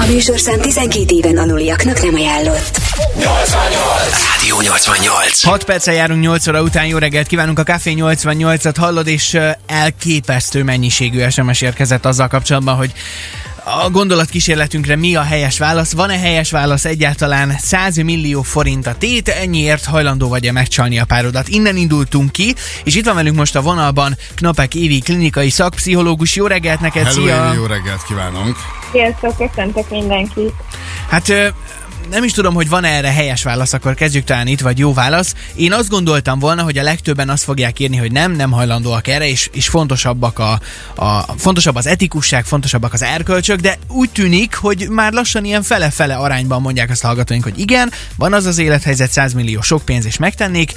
A műsorszám 12 éven aluliaknak nem ajánlott. 88! Rádió 88. 6 perccel járunk 8 óra után, jó reggelt kívánunk a Café 88-at hallod, és elképesztő mennyiségű SMS érkezett azzal kapcsolatban, hogy a gondolatkísérletünkre mi a helyes válasz? Van-e helyes válasz egyáltalán 100 millió forint a tét? Ennyiért hajlandó vagy-e megcsalni a párodat? Innen indultunk ki, és itt van velünk most a vonalban Knapek Évi, klinikai szakpszichológus. Jó reggelt neked, Hello, szia! Évi, jó reggelt kívánunk! Sziasztok, köszöntök mindenkit! Hát nem is tudom, hogy van erre helyes válasz, akkor kezdjük talán itt, vagy jó válasz. Én azt gondoltam volna, hogy a legtöbben azt fogják írni, hogy nem, nem hajlandóak erre, és, és fontosabbak a, a, fontosabb az etikusság, fontosabbak az erkölcsök, de úgy tűnik, hogy már lassan ilyen fele-fele arányban mondják azt hallgatóink, hogy igen, van az az élethelyzet, 100 millió sok pénz, és megtennék,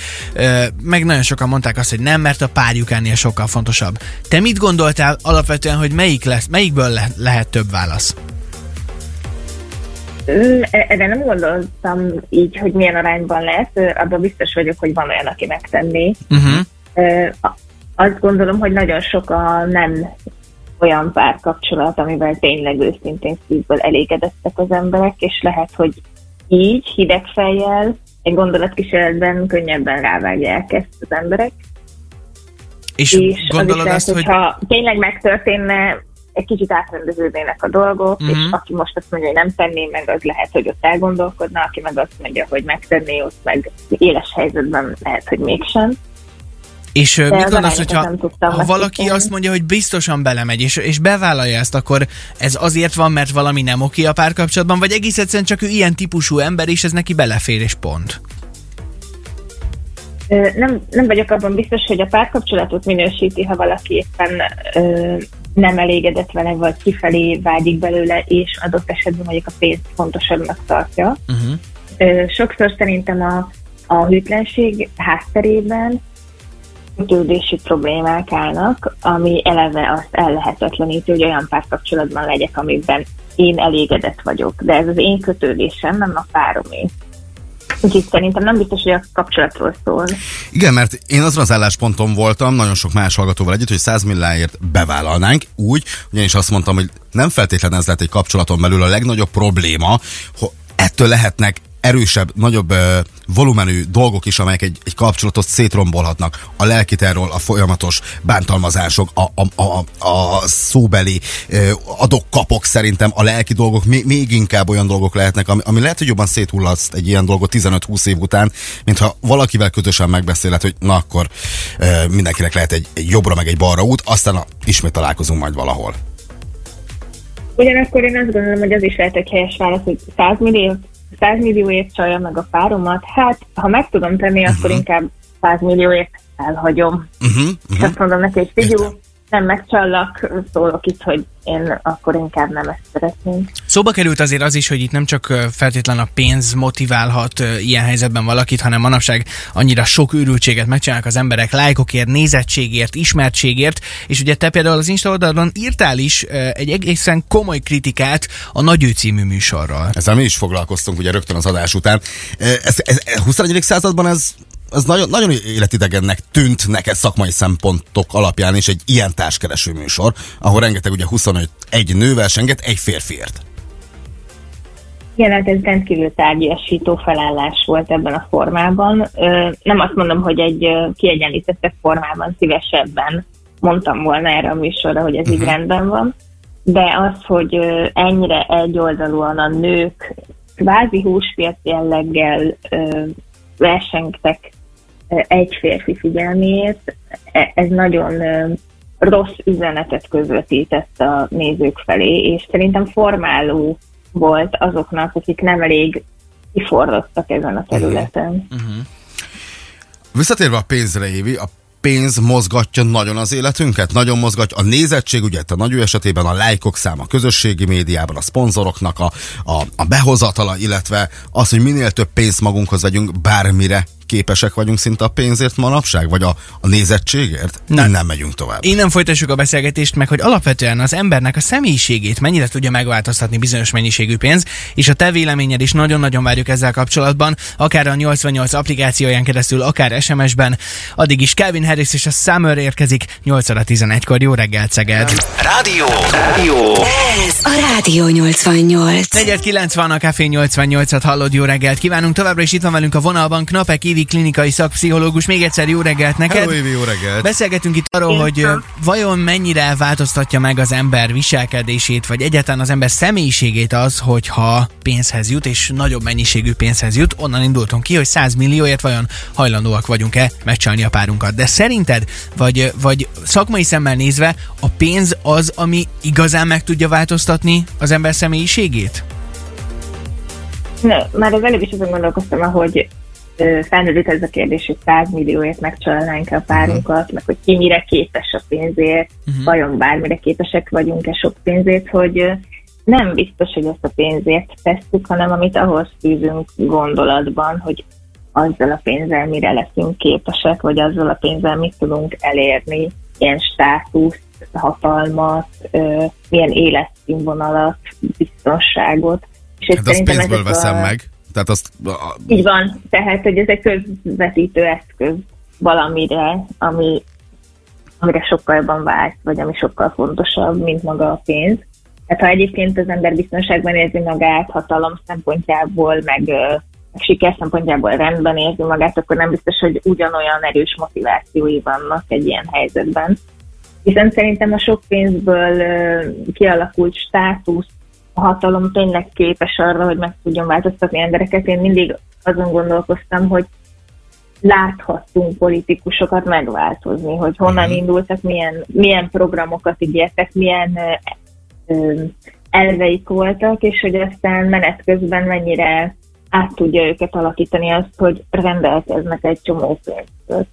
meg nagyon sokan mondták azt, hogy nem, mert a párjuk ennél sokkal fontosabb. Te mit gondoltál alapvetően, hogy melyik lesz, melyikből le, lehet több válasz? Erre nem gondoltam így, hogy milyen arányban lesz, abban biztos vagyok, hogy van olyan, aki megtenné. Uh-huh. Azt gondolom, hogy nagyon sok a nem olyan párkapcsolat, amivel tényleg őszintén szívből elégedettek az emberek, és lehet, hogy így, hideg fejjel, egy gondolatkísérletben könnyebben rávágják ezt az emberek. És, és gondolod az is lehet, azt, hogy... Ha tényleg megtörténne, egy kicsit átrendeződnének a dolgok, uh-huh. és mhm. aki most azt mondja, hogy nem tenné meg, az lehet, hogy ott elgondolkodna, aki meg azt mondja, hogy megtenné, ott meg éles helyzetben lehet, hogy mégsem. És De mit gondolsz, hogyha ha valaki azt mondja, hogy biztosan belemegy, és, és bevállalja ezt, akkor ez azért van, mert valami nem oké a párkapcsolatban, vagy egész egyszerűen csak ő ilyen típusú ember, és ez neki belefér, és pont? Nem, nem vagyok abban biztos, hogy a párkapcsolatot minősíti, ha valaki éppen ö, nem elégedett vele, vagy kifelé vágyik belőle, és adott esetben mondjuk a pénzt fontosabbnak tartja. Uh-huh. Sokszor szerintem a, a hűtlenség hátterében kötődési problémák állnak, ami eleve azt ellehetetleníti, hogy olyan párkapcsolatban legyek, amiben én elégedett vagyok. De ez az én kötődésem, nem a páromé. Úgyhogy szerintem nem biztos, hogy a kapcsolatról szól. Igen, mert én azon az állásponton voltam, nagyon sok más hallgatóval együtt, hogy 100 milliáért bevállalnánk, úgy, ugyanis azt mondtam, hogy nem feltétlenül ez lehet egy kapcsolaton belül a legnagyobb probléma, hogy ettől lehetnek erősebb, nagyobb uh, volumenű dolgok is, amelyek egy, egy kapcsolatot szétrombolhatnak. A lelkiterról, a folyamatos bántalmazások, a, a, a, a szóbeli adok-kapok szerintem, a lelki dolgok még, még inkább olyan dolgok lehetnek, ami, ami lehet, hogy jobban széthullaszt egy ilyen dolgot 15-20 év után, mintha valakivel közösen megbeszélhet, hogy na akkor uh, mindenkinek lehet egy, egy jobbra meg egy balra út, aztán ismét találkozunk majd valahol. Ugyanakkor én azt gondolom, hogy az is lehet egy helyes válasz, hogy 100 millió 100 millióért csalja meg a páromat, hát ha meg tudom tenni, uh-huh. akkor inkább 100 millióért elhagyom. Uh-huh, uh-huh. És azt mondom neki, hogy figyelj, nem megcsallak, szólok itt, hogy én akkor inkább nem ezt szeretném. Szóba került azért az is, hogy itt nem csak feltétlen a pénz motiválhat ilyen helyzetben valakit, hanem manapság annyira sok őrültséget megcsinálnak az emberek lájkokért, nézettségért, ismertségért, és ugye te például az Insta oldalon írtál is egy egészen komoly kritikát a Nagyő című műsorral. Ezzel mi is foglalkoztunk ugye rögtön az adás után. Ez, ez, ez 21. században ez ez nagyon, nagyon életidegennek tűnt neked szakmai szempontok alapján is egy ilyen társkereső műsor, ahol rengeteg ugye 25 egy nő versenget egy férfiért. Igen, hát ez rendkívül tárgyasító felállás volt ebben a formában. Nem azt mondom, hogy egy kiegyenlítettebb formában szívesebben mondtam volna erre a műsorra, hogy ez így mhm. rendben van, de az, hogy ennyire egyoldalúan a nők kvázi húspiac jelleggel versengtek egy férfi figyelméért, e, ez nagyon rossz üzenetet közvetített a nézők felé, és szerintem formáló volt azoknak, akik nem elég kifordottak ezen a területen. Uh-huh. Visszatérve a pénzre, Évi, a pénz mozgatja nagyon az életünket, nagyon mozgatja a nézettség, ugye a nagy esetében a lájkok száma a közösségi médiában, a szponzoroknak a, a, a behozatala, illetve az, hogy minél több pénzt magunkhoz vegyünk, bármire képesek vagyunk szinte a pénzért manapság, vagy a, a nézettségért? Nem. Nem megyünk tovább. Innen folytassuk a beszélgetést meg, hogy alapvetően az embernek a személyiségét mennyire tudja megváltoztatni bizonyos mennyiségű pénz, és a te véleményed is nagyon-nagyon várjuk ezzel kapcsolatban, akár a 88 applikációján keresztül, akár SMS-ben. Addig is Calvin Harris és a Summer érkezik 8 óra 11-kor. Jó reggelt, Szeged! Rádió! Rádió! Ez a Rádió 88. 4 van a Café 88-at hallod, jó reggelt kívánunk. Továbbra is itt van velünk a vonalban Knapek Ivi klinikai szakpszichológus. Még egyszer jó reggelt neked. Hello, Évi, jó reggelt! Beszélgetünk itt arról, hogy vajon mennyire változtatja meg az ember viselkedését, vagy egyáltalán az ember személyiségét az, hogyha pénzhez jut, és nagyobb mennyiségű pénzhez jut. Onnan indultunk ki, hogy 100 millióért vajon hajlandóak vagyunk-e megcsalni a párunkat. De szerinted, vagy, vagy szakmai szemmel nézve, a pénz az, ami igazán meg tudja változtatni az ember személyiségét? Ne, már az előbb is azon gondolkoztam, ahogy ö, felmerült ez a kérdés, hogy 100 millióért megcsalnánk a párunkat, meg hogy ki mire képes a pénzért, uh-huh. vajon bármire képesek vagyunk-e sok pénzért, hogy nem biztos, hogy ezt a pénzért tesszük, hanem amit ahhoz fűzünk gondolatban, hogy azzal a pénzzel mire leszünk képesek, vagy azzal a pénzzel mit tudunk elérni, ilyen státuszt, hatalmat, ö, milyen életszínvonalat, biztonságot. És Hát azt pénzből veszem a- meg. Tehát azt, a, így van, tehát hogy ez egy közvetítő eszköz valamire, ami, amire sokkal jobban vált, vagy ami sokkal fontosabb, mint maga a pénz. Tehát ha egyébként az ember biztonságban érzi magát, hatalom szempontjából, meg, siker szempontjából rendben érzi magát, akkor nem biztos, hogy ugyanolyan erős motivációi vannak egy ilyen helyzetben. Viszont szerintem a sok pénzből kialakult státusz, a hatalom tényleg képes arra, hogy meg tudjon változtatni embereket. Én mindig azon gondolkoztam, hogy láthattunk politikusokat megváltozni, hogy honnan Mhm. indultak, milyen, milyen programokat ígértek, milyen ö, elveik voltak, és hogy aztán menet közben mennyire át tudja őket alakítani azt, hogy rendelkeznek egy csomó pénzt.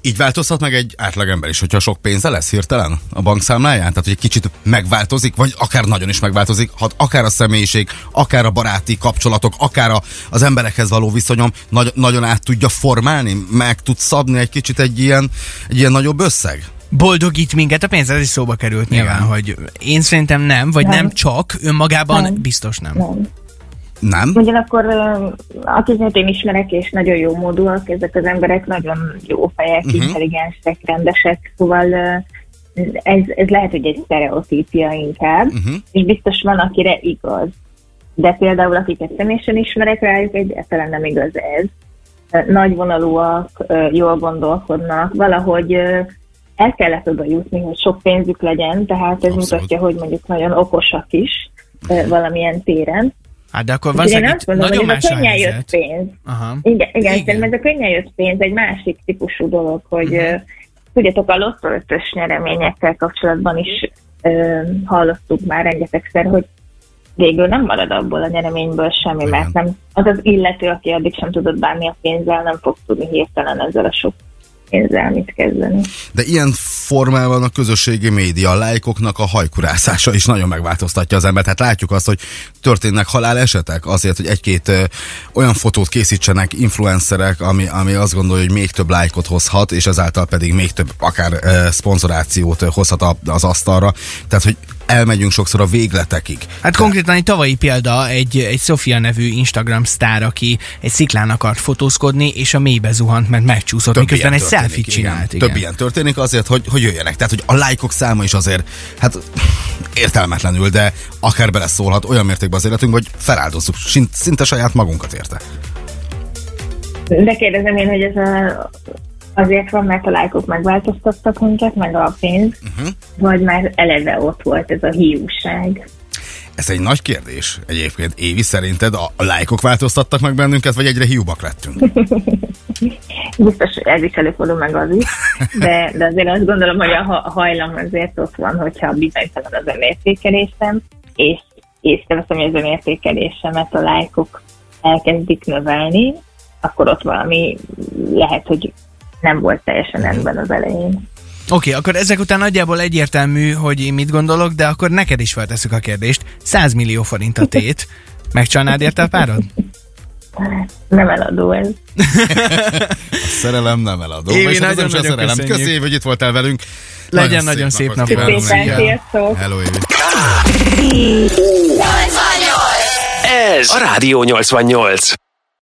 Így változhat meg egy átlagember is, hogyha sok pénze lesz hirtelen a bankszámláján? Tehát, hogy egy kicsit megváltozik, vagy akár nagyon is megváltozik, ha akár a személyiség, akár a baráti kapcsolatok, akár a, az emberekhez való viszonyom nagy, nagyon át tudja formálni, meg tud szabni egy kicsit egy ilyen, egy ilyen nagyobb összeg? Boldogít minket a pénz, ez is szóba került nyilván, hogy én szerintem nem, vagy nem, Nem. csak, önmagában Nem. biztos nem. Nem. Nem? Ugyanakkor akiket én ismerek, és nagyon jó módúak, ezek az emberek nagyon jó fejek, Mhm. uh-huh. intelligensek, rendesek, szóval ez, ez lehet, hogy egy sztereotípia inkább, Mhm. uh-huh. és biztos van, akire igaz. De például, akiket személyesen ismerek rájuk, egyáltalán nem igaz ez. Ö, Nagyvonalúak, ö, jól gondolkodnak, valahogy el kellett oda jutni, hogy sok pénzük legyen, tehát ez Abszolút. mutatja, hogy mondjuk nagyon okosak is ö, valamilyen téren. Hát de akkor Úgyhogy én azt mondom, nagyon hogy más ez a a könnyen helyzet. jött pénz. Aha. Igen, igen, Igen. szerintem ez a könnyen jött pénz egy másik típusú dolog, hogy uh-huh. tudjátok, a lottó ötös nyereményekkel kapcsolatban is ö, hallottuk már rengetegszer, hogy végül nem marad abból a nyereményből semmi, Igen. mert nem, az az illető, aki addig sem tudott bánni a pénzzel, nem fog tudni hirtelen ezzel a sok pénzzel mit kezdeni. De ilyen formában a közösségi média, a lájkoknak a hajkurászása is nagyon megváltoztatja az embert. Hát látjuk azt, hogy történnek halálesetek azért, hogy egy-két olyan fotót készítsenek influencerek, ami, ami azt gondolja, hogy még több lájkot hozhat, és ezáltal pedig még több akár ö, szponzorációt hozhat az asztalra. Tehát, hogy elmegyünk sokszor a végletekig. Hát konkrétan egy tavalyi példa, egy, egy Sofia nevű Instagram sztár, aki egy sziklán akart fotózkodni, és a mélybe zuhant, mert megcsúszott, Több miközben egy selfie csinált. Igen. Több ilyen történik azért, hogy, hogy jöjjenek. Tehát, hogy a lájkok száma is azért, hát értelmetlenül, de akár beleszólhat olyan mértékben az életünkbe, hogy feláldozzuk szint- szinte saját magunkat érte. De kérdezem én, hogy ez a, azért van, mert a lájkok megváltoztattak minket, meg a pénz, uh-huh. vagy már eleve ott volt ez a hiúság. Ez egy nagy kérdés egyébként. Évi, szerinted a, a lájkok változtattak meg bennünket, vagy egyre hiúbbak lettünk? Biztos, ez is előfordul meg az is, de, de azért azt gondolom, hogy a ha- hajlam azért ott van, hogyha bizonytalan az önértékelésem, és észreveszem, hogy az önértékelésemet a lájkok elkezdik növelni, akkor ott valami lehet, hogy nem volt teljesen rendben az elején. Oké, okay, akkor ezek után nagyjából egyértelmű, hogy én mit gondolok, de akkor neked is feltesszük a kérdést. 100 millió forint a tét. Megcsalnád érte a párod? Nem eladó ez. A szerelem nem eladó. Évi, És nem is a szerelem. köszönjük. Köszönjük, hogy itt voltál velünk. Legyen nagyon szép napot napod. kívánunk Szépen, sziasztok! Hello, Évi. Ez a Rádió 88.